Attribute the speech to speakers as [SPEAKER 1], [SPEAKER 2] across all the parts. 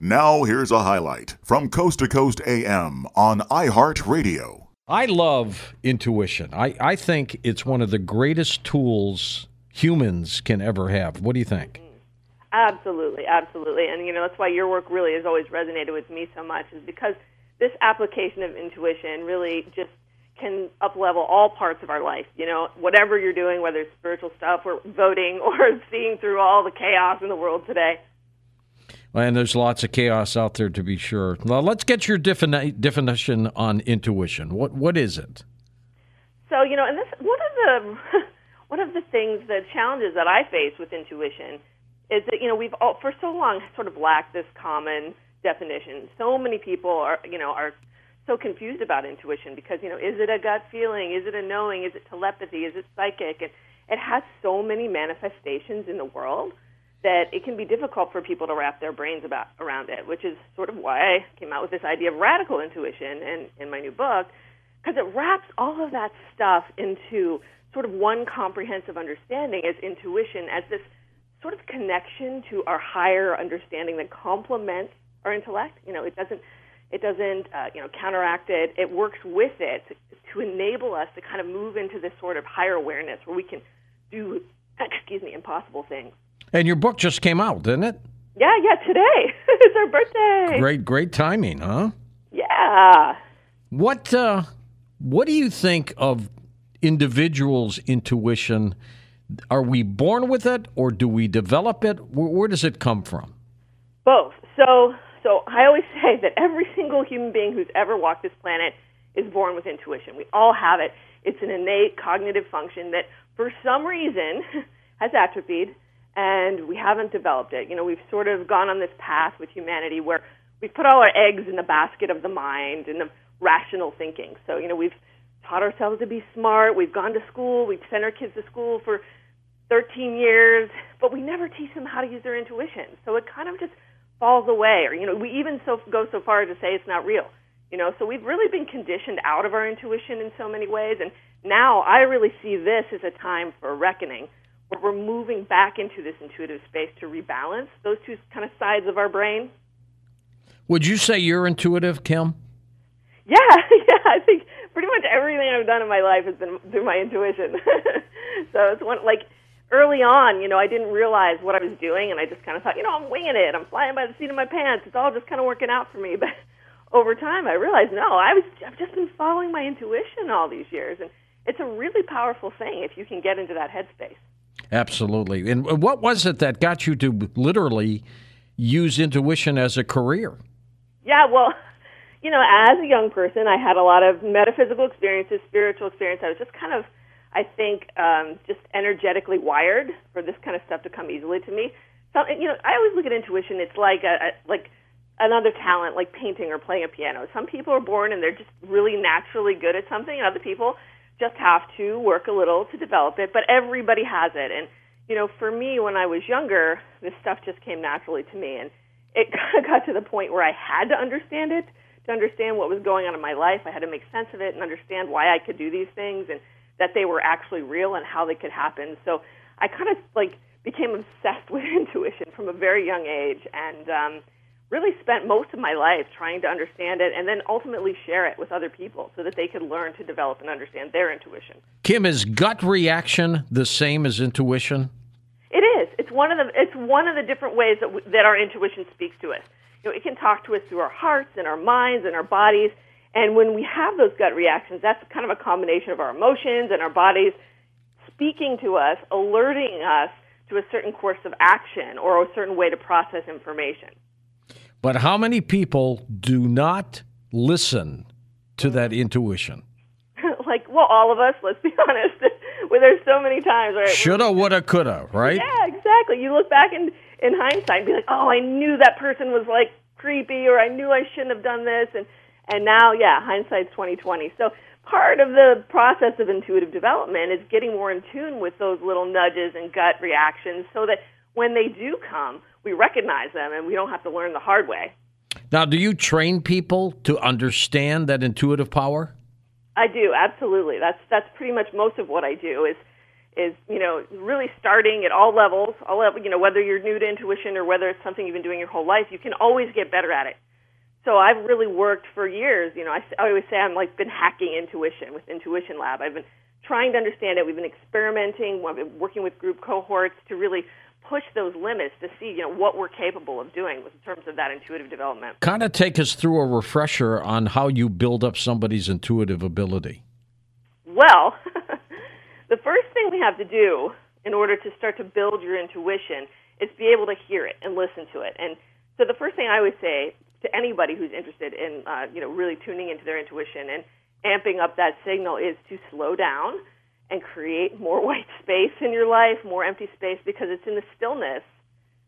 [SPEAKER 1] Now, here's a highlight from Coast to Coast AM on iHeartRadio.
[SPEAKER 2] I love intuition. I, I think it's one of the greatest tools humans can ever have. What do you think?
[SPEAKER 3] Absolutely, absolutely. And you know, that's why your work really has always resonated with me so much is because this application of intuition really just can uplevel all parts of our life. You know, whatever you're doing, whether it's spiritual stuff or voting or seeing through all the chaos in the world today.
[SPEAKER 2] And there's lots of chaos out there to be sure. Well, let's get your defini- definition on intuition. What what is it?
[SPEAKER 3] So you know, and this one of the one of the things, the challenges that I face with intuition is that you know we've all for so long sort of lacked this common definition. So many people are you know are so confused about intuition because you know is it a gut feeling? Is it a knowing? Is it telepathy? Is it psychic? And it has so many manifestations in the world that it can be difficult for people to wrap their brains about around it, which is sort of why I came out with this idea of radical intuition in, in my new book, because it wraps all of that stuff into sort of one comprehensive understanding as intuition as this sort of connection to our higher understanding that complements our intellect. You know, it doesn't it doesn't uh, you know counteract it. It works with it to, to enable us to kind of move into this sort of higher awareness where we can do excuse me impossible things.
[SPEAKER 2] And your book just came out, didn't it?
[SPEAKER 3] Yeah, yeah, today. it's our birthday.
[SPEAKER 2] Great, great timing, huh?
[SPEAKER 3] Yeah.
[SPEAKER 2] What uh, What do you think of individuals' intuition? Are we born with it, or do we develop it? Where, where does it come from?
[SPEAKER 3] Both. So, so I always say that every single human being who's ever walked this planet is born with intuition. We all have it. It's an innate cognitive function that, for some reason, has atrophied and we haven't developed it. You know, we've sort of gone on this path with humanity where we've put all our eggs in the basket of the mind and of rational thinking. So, you know, we've taught ourselves to be smart, we've gone to school, we've sent our kids to school for 13 years, but we never teach them how to use their intuition. So it kind of just falls away or you know, we even so go so far to say it's not real. You know, so we've really been conditioned out of our intuition in so many ways and now I really see this as a time for reckoning where we're moving back into this intuitive space to rebalance those two kind of sides of our brain.
[SPEAKER 2] Would you say you're intuitive, Kim?
[SPEAKER 3] Yeah, yeah. I think pretty much everything I've done in my life has been through my intuition. so it's one like early on, you know, I didn't realize what I was doing, and I just kind of thought, you know, I'm winging it. I'm flying by the seat of my pants. It's all just kind of working out for me. But over time, I realized, no, I was I've just been following my intuition all these years, and it's a really powerful thing if you can get into that headspace.
[SPEAKER 2] Absolutely. And what was it that got you to literally use intuition as a career?
[SPEAKER 3] Yeah, well, you know, as a young person, I had a lot of metaphysical experiences, spiritual experience. I was just kind of, I think, um, just energetically wired for this kind of stuff to come easily to me. So, you know, I always look at intuition. It's like a, a like another talent, like painting or playing a piano. Some people are born and they're just really naturally good at something, and other people just have to work a little to develop it, but everybody has it. And, you know, for me, when I was younger, this stuff just came naturally to me. And it got to the point where I had to understand it to understand what was going on in my life. I had to make sense of it and understand why I could do these things and that they were actually real and how they could happen. So I kind of like became obsessed with intuition from a very young age. And, um, really spent most of my life trying to understand it and then ultimately share it with other people so that they could learn to develop and understand their intuition.
[SPEAKER 2] Kim, is gut reaction the same as intuition?
[SPEAKER 3] It is. It's one of the it's one of the different ways that w- that our intuition speaks to us. You know, it can talk to us through our hearts and our minds and our bodies. And when we have those gut reactions, that's kind of a combination of our emotions and our bodies speaking to us, alerting us to a certain course of action or a certain way to process information.
[SPEAKER 2] But how many people do not listen to that intuition?
[SPEAKER 3] like, well, all of us, let's be honest. well, there's so many times, right?
[SPEAKER 2] Shoulda, woulda, coulda, right?
[SPEAKER 3] Yeah, exactly. You look back in, in hindsight and be like, oh, I knew that person was like creepy or I knew I shouldn't have done this. And, and now, yeah, hindsight's 2020. So part of the process of intuitive development is getting more in tune with those little nudges and gut reactions so that when they do come, we recognize them and we don't have to learn the hard way.
[SPEAKER 2] Now, do you train people to understand that intuitive power?
[SPEAKER 3] I do, absolutely. That's that's pretty much most of what I do is is you know really starting at all levels, all level, you know whether you're new to intuition or whether it's something you've been doing your whole life, you can always get better at it. So I've really worked for years. You know, I, I always say I'm like been hacking intuition with Intuition Lab. I've been trying to understand it. We've been experimenting. I've been working with group cohorts to really push those limits to see you know what we're capable of doing in terms of that intuitive development.
[SPEAKER 2] Kind of take us through a refresher on how you build up somebody's intuitive ability.
[SPEAKER 3] Well, the first thing we have to do in order to start to build your intuition is be able to hear it and listen to it. And so the first thing I would say to anybody who's interested in uh, you know really tuning into their intuition and amping up that signal is to slow down and create more white space in your life, more empty space, because it's in the stillness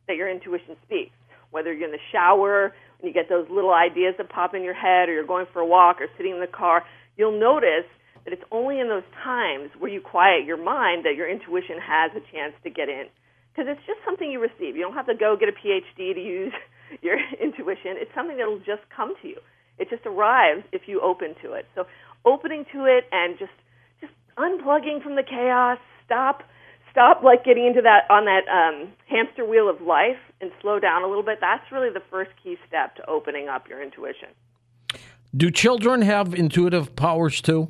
[SPEAKER 3] that your intuition speaks. Whether you're in the shower, when you get those little ideas that pop in your head, or you're going for a walk, or sitting in the car, you'll notice that it's only in those times where you quiet your mind that your intuition has a chance to get in. Because it's just something you receive. You don't have to go get a PhD to use your intuition. It's something that'll just come to you. It just arrives if you open to it. So opening to it and just unplugging from the chaos. Stop stop like getting into that on that um, hamster wheel of life and slow down a little bit. That's really the first key step to opening up your intuition.
[SPEAKER 2] Do children have intuitive powers too?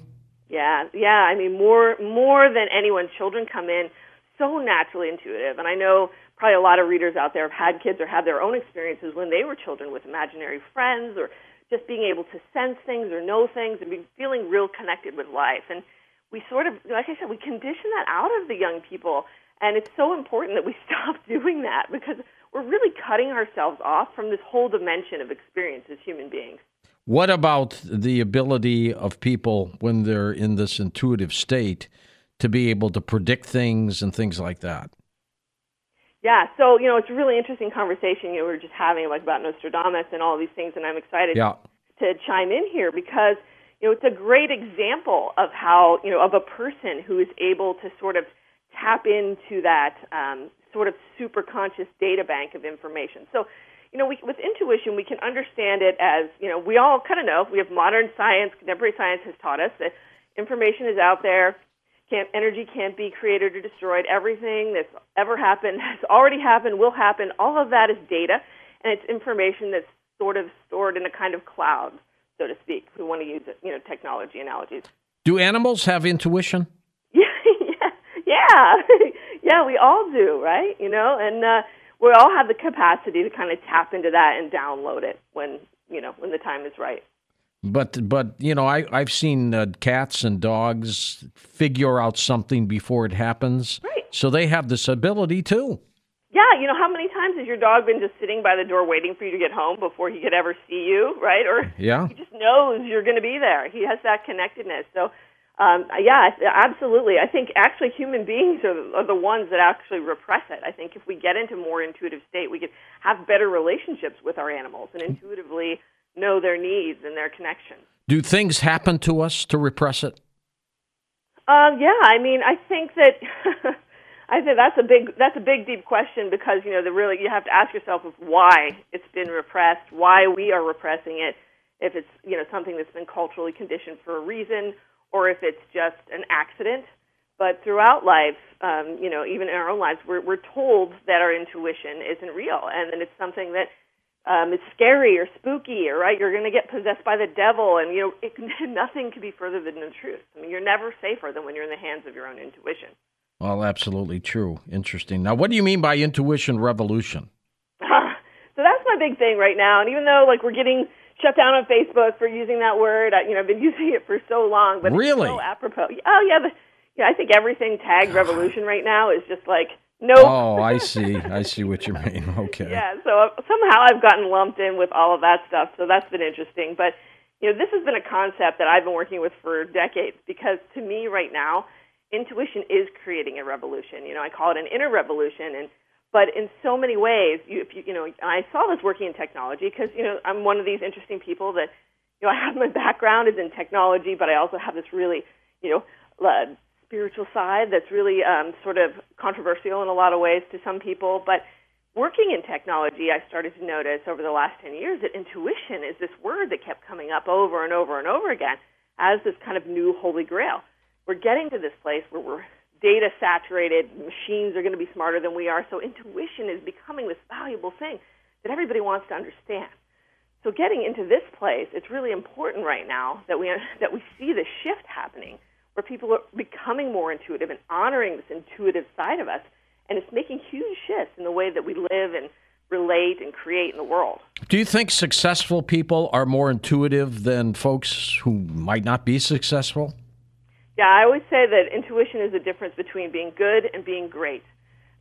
[SPEAKER 3] Yeah, yeah. I mean, more more than anyone, children come in so naturally intuitive, and I know probably a lot of readers out there have had kids or had their own experiences when they were children with imaginary friends or just being able to sense things or know things and be feeling real connected with life. And we sort of, like I said, we condition that out of the young people, and it's so important that we stop doing that because we're really cutting ourselves off from this whole dimension of experience as human beings.
[SPEAKER 2] What about the ability of people when they're in this intuitive state to be able to predict things and things like that?
[SPEAKER 3] Yeah, so you know it's a really interesting conversation you know, we were just having like about Nostradamus and all these things, and I'm excited
[SPEAKER 2] yeah.
[SPEAKER 3] to chime in here because you know it's a great example of how you know of a person who is able to sort of tap into that um, sort of super conscious data bank of information. So you know we, with intuition we can understand it as you know we all kind of know we have modern science, contemporary science has taught us that information is out there can't, energy can't be created or destroyed. Everything that's ever happened has already happened, will happen. All of that is data, and it's information that's sort of stored in a kind of cloud, so to speak. We want to use you know, technology analogies.
[SPEAKER 2] Do animals have intuition?
[SPEAKER 3] Yeah, yeah, yeah, yeah. We all do, right? You know, and uh, we all have the capacity to kind of tap into that and download it when you know when the time is right.
[SPEAKER 2] But but you know I I've seen uh, cats and dogs figure out something before it happens.
[SPEAKER 3] Right.
[SPEAKER 2] So they have this ability too.
[SPEAKER 3] Yeah, you know how many times has your dog been just sitting by the door waiting for you to get home before he could ever see you, right? Or
[SPEAKER 2] yeah.
[SPEAKER 3] he just knows you're going to be there. He has that connectedness. So um, yeah, absolutely. I think actually human beings are, are the ones that actually repress it. I think if we get into more intuitive state, we could have better relationships with our animals and intuitively know their needs and their connections.
[SPEAKER 2] Do things happen to us to repress it?
[SPEAKER 3] Um, yeah, I mean, I think that I think that's a big that's a big deep question because you know the really you have to ask yourself why it's been repressed, why we are repressing it, if it's you know something that's been culturally conditioned for a reason, or if it's just an accident. But throughout life, um, you know, even in our own lives, we're we're told that our intuition isn't real, and that it's something that um, it's scary or spooky, or right, you're going to get possessed by the devil, and you know, it, nothing could be further than the truth. I mean, you're never safer than when you're in the hands of your own intuition.
[SPEAKER 2] Well, absolutely true. Interesting. Now, what do you mean by intuition revolution?
[SPEAKER 3] so that's my big thing right now. And even though like we're getting shut down on Facebook for using that word, I, you know, I've been using it for so long, but
[SPEAKER 2] really,
[SPEAKER 3] so apropos. Oh yeah, the, yeah. I think everything tagged revolution right now is just like Nope.
[SPEAKER 2] Oh, I see. I see what you mean. Okay.
[SPEAKER 3] yeah. So uh, somehow I've gotten lumped in with all of that stuff. So that's been interesting. But you know, this has been a concept that I've been working with for decades because to me, right now, intuition is creating a revolution. You know, I call it an inner revolution, and but in so many ways, you, if you, you know, I saw this working in technology because you know I'm one of these interesting people that you know I have my background is in technology, but I also have this really you know spiritual side that's really um, sort of controversial in a lot of ways to some people. But working in technology, I started to notice over the last 10 years that intuition is this word that kept coming up over and over and over again as this kind of new holy grail. We're getting to this place where we're data saturated. Machines are going to be smarter than we are. So intuition is becoming this valuable thing that everybody wants to understand. So getting into this place, it's really important right now that we that we see this shift happening where people are becoming more intuitive and honoring this intuitive side of us, and it's making huge shifts in the way that we live and relate and create in the world.
[SPEAKER 2] Do you think successful people are more intuitive than folks who might not be successful?
[SPEAKER 3] Yeah, I always say that intuition is the difference between being good and being great.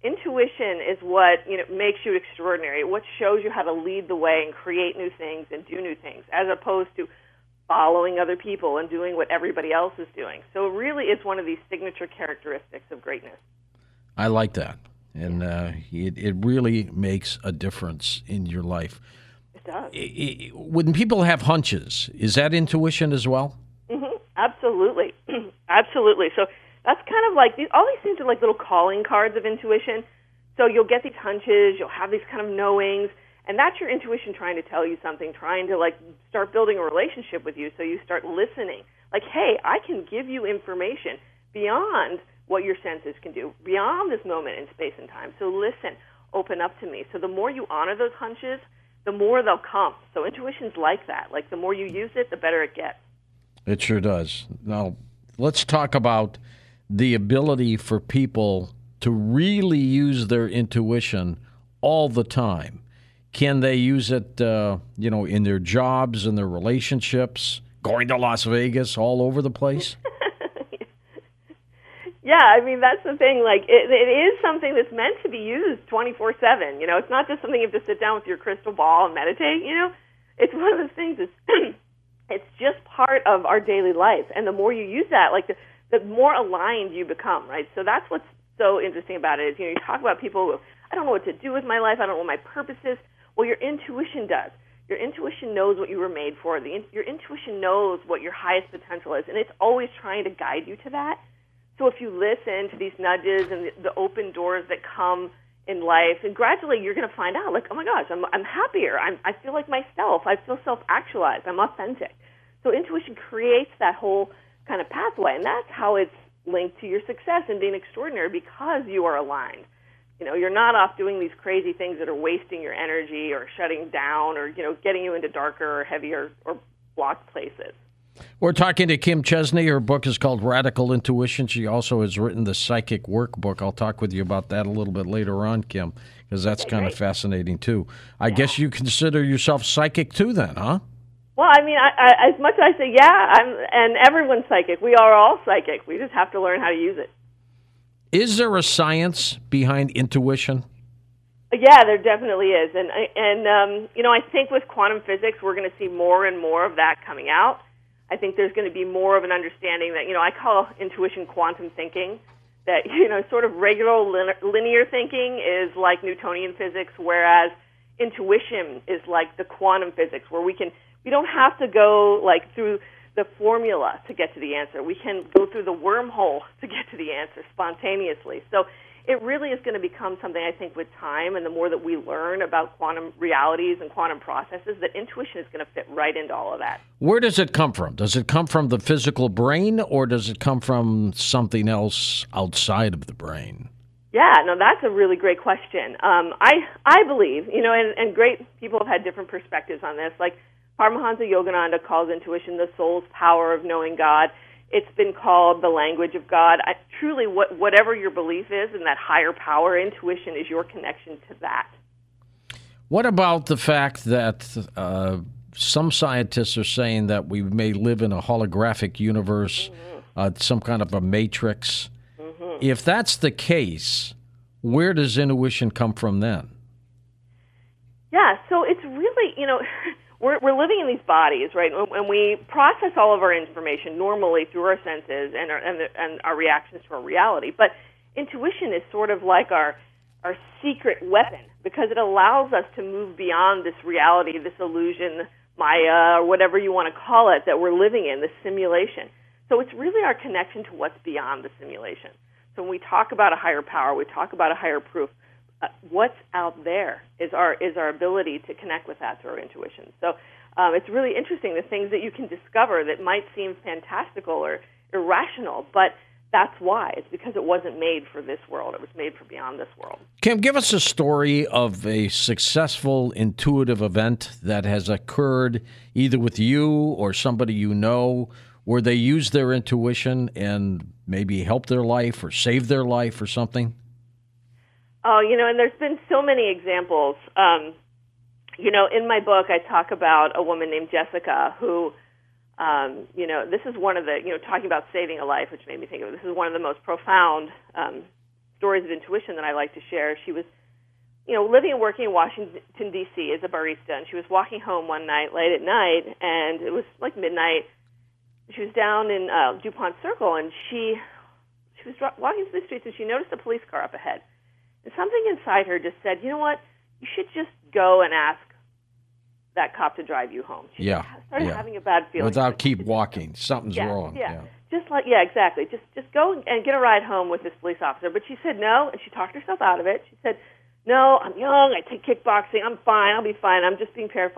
[SPEAKER 3] Intuition is what you know makes you extraordinary. What shows you how to lead the way and create new things and do new things, as opposed to following other people and doing what everybody else is doing. So it really is one of these signature characteristics of greatness.
[SPEAKER 2] I like that, and uh, it it really makes a difference in your life.
[SPEAKER 3] It does.
[SPEAKER 2] I- I- when people have hunches, is that intuition as well?
[SPEAKER 3] Absolutely, absolutely. So that's kind of like these, all these things are like little calling cards of intuition. So you'll get these hunches, you'll have these kind of knowings, and that's your intuition trying to tell you something, trying to like start building a relationship with you. So you start listening. Like, hey, I can give you information beyond what your senses can do, beyond this moment in space and time. So listen, open up to me. So the more you honor those hunches, the more they'll come. So intuition's like that. Like the more you use it, the better it gets.
[SPEAKER 2] It sure does. Now, let's talk about the ability for people to really use their intuition all the time. Can they use it, uh, you know, in their jobs, in their relationships, going to Las Vegas, all over the place?
[SPEAKER 3] Yeah, I mean that's the thing. Like it, it is something that's meant to be used twenty four seven. You know, it's not just something you have to sit down with your crystal ball and meditate. You know, it's one of those things. It's it's just part of our daily life, and the more you use that, like the the more aligned you become. Right. So that's what's so interesting about it. Is you know you talk about people who I don't know what to do with my life. I don't know what my purpose is. Well, your intuition does. Your intuition knows what you were made for. The, your intuition knows what your highest potential is, and it's always trying to guide you to that. So if you listen to these nudges and the, the open doors that come in life, and gradually you're going to find out, like, oh my gosh, I'm I'm happier. I'm I feel like myself. I feel self actualized. I'm authentic. So intuition creates that whole kind of pathway, and that's how it's linked to your success and being extraordinary because you are aligned. You know, you're not off doing these crazy things that are wasting your energy or shutting down or you know getting you into darker or heavier or blocked places.
[SPEAKER 2] We're talking to Kim Chestney. Her book is called Radical Intuition. She also has written the Psychic Workbook. I'll talk with you about that a little bit later on, Kim, because that's kind of fascinating too. I guess you consider yourself psychic too, then, huh?
[SPEAKER 3] Well, I mean, I, I, as much as I say, yeah, I'm, and everyone's psychic. We are all psychic. We just have to learn how to use it.
[SPEAKER 2] Is there a science behind intuition?
[SPEAKER 3] Yeah, there definitely is, and and um, you know, I think with quantum physics, we're going to see more and more of that coming out. I think there's going to be more of an understanding that you know I call intuition quantum thinking. That you know, sort of regular lin- linear thinking is like Newtonian physics, whereas intuition is like the quantum physics, where we can we don't have to go like through the formula to get to the answer. We can go through the wormhole to get to the answer spontaneously. So it really is going to become something I think with time and the more that we learn about quantum realities and quantum processes, that intuition is going to fit right into all of that.
[SPEAKER 2] Where does it come from? Does it come from the physical brain or does it come from something else outside of the brain?
[SPEAKER 3] Yeah, no, that's a really great question. Um, I I believe, you know, and, and great people have had different perspectives on this. Like Paramahansa Yogananda calls intuition the soul's power of knowing God. It's been called the language of God. I, truly, what, whatever your belief is in that higher power, intuition is your connection to that.
[SPEAKER 2] What about the fact that uh, some scientists are saying that we may live in a holographic universe, uh, some kind of a matrix? If that's the case, where does intuition come from then?
[SPEAKER 3] Yeah, so it's really, you know, we're, we're living in these bodies, right? And we process all of our information normally through our senses and our, and, the, and our reactions to our reality. But intuition is sort of like our, our secret weapon because it allows us to move beyond this reality, this illusion, Maya, or whatever you want to call it, that we're living in, this simulation. So it's really our connection to what's beyond the simulation. So when we talk about a higher power, we talk about a higher proof, uh, what's out there is our is our ability to connect with that through our intuition. So um, it's really interesting the things that you can discover that might seem fantastical or irrational, but that's why. It's because it wasn't made for this world. It was made for beyond this world.
[SPEAKER 2] Kim, give us a story of a successful intuitive event that has occurred either with you or somebody you know where they used their intuition and maybe helped their life or saved their life or something.
[SPEAKER 3] Oh, you know, and there's been so many examples. Um, you know, in my book, I talk about a woman named Jessica who um, you know, this is one of the, you know, talking about saving a life, which made me think of. This is one of the most profound um, stories of intuition that I like to share. She was, you know, living and working in Washington, D.C. as a barista, and she was walking home one night, late at night, and it was like midnight. She was down in uh, DuPont Circle, and she she was walking through the streets, and she noticed a police car up ahead. Something inside her just said, you know what, you should just go and ask that cop to drive you home. She
[SPEAKER 2] yeah,
[SPEAKER 3] started
[SPEAKER 2] yeah.
[SPEAKER 3] having a bad feeling.
[SPEAKER 2] Without keep walking, something's
[SPEAKER 3] yeah,
[SPEAKER 2] wrong.
[SPEAKER 3] Yeah.
[SPEAKER 2] yeah,
[SPEAKER 3] just like yeah, exactly. Just just go and get a ride home with this police officer. But she said no, and she talked herself out of it. She said, "No, I'm young. I take kickboxing. I'm fine. I'll be fine. I'm just being par-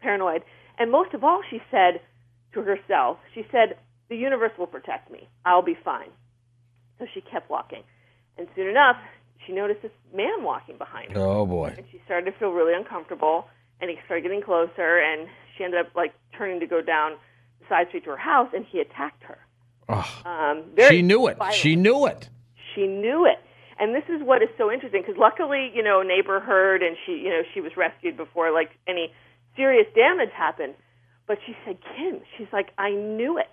[SPEAKER 3] paranoid." And most of all, she said to herself, she said, "The universe will protect me. I'll be fine." So she kept walking, and soon enough, she noticed this man walking behind her.
[SPEAKER 2] Oh boy!
[SPEAKER 3] And she started to feel really uncomfortable and he started getting closer, and she ended up like turning to go down the side street to her house, and he attacked her.
[SPEAKER 2] Oh,
[SPEAKER 3] um,
[SPEAKER 2] she knew it.
[SPEAKER 3] Violent.
[SPEAKER 2] She knew it.
[SPEAKER 3] She knew it. And this is what is so interesting because luckily, you know, a neighbor heard, and she, you know, she was rescued before like any serious damage happened. But she said, Kim, she's like, I knew it.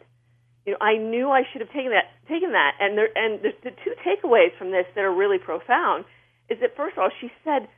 [SPEAKER 3] You know, I knew I should have taken that, taken that. And there, and there's the two takeaways from this that are really profound. Is that first of all, she said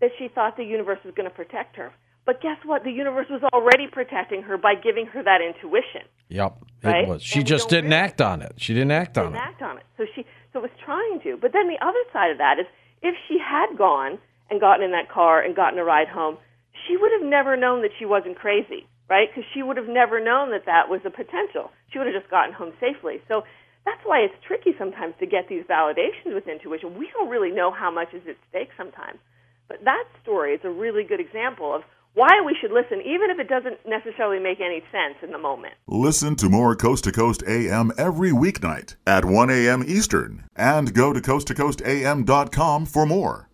[SPEAKER 3] that she thought the universe was going to protect her. But guess what? The universe was already protecting her by giving her that intuition.
[SPEAKER 2] Yep,
[SPEAKER 3] right?
[SPEAKER 2] it was. She
[SPEAKER 3] and
[SPEAKER 2] just didn't
[SPEAKER 3] really,
[SPEAKER 2] act on it. She didn't act
[SPEAKER 3] didn't
[SPEAKER 2] on it.
[SPEAKER 3] Act on it. So she so was trying to. But then the other side of that is if she had gone and gotten in that car and gotten a ride home, she would have never known that she wasn't crazy, right? Because she would have never known that that was a potential. She would have just gotten home safely. So that's why it's tricky sometimes to get these validations with intuition. We don't really know how much is at stake sometimes. But that story is a really good example of why we should listen, even if it doesn't necessarily make any sense in the moment.
[SPEAKER 1] Listen to more Coast to Coast AM every weeknight at 1 a.m. Eastern and go to coasttocoastam.com for more.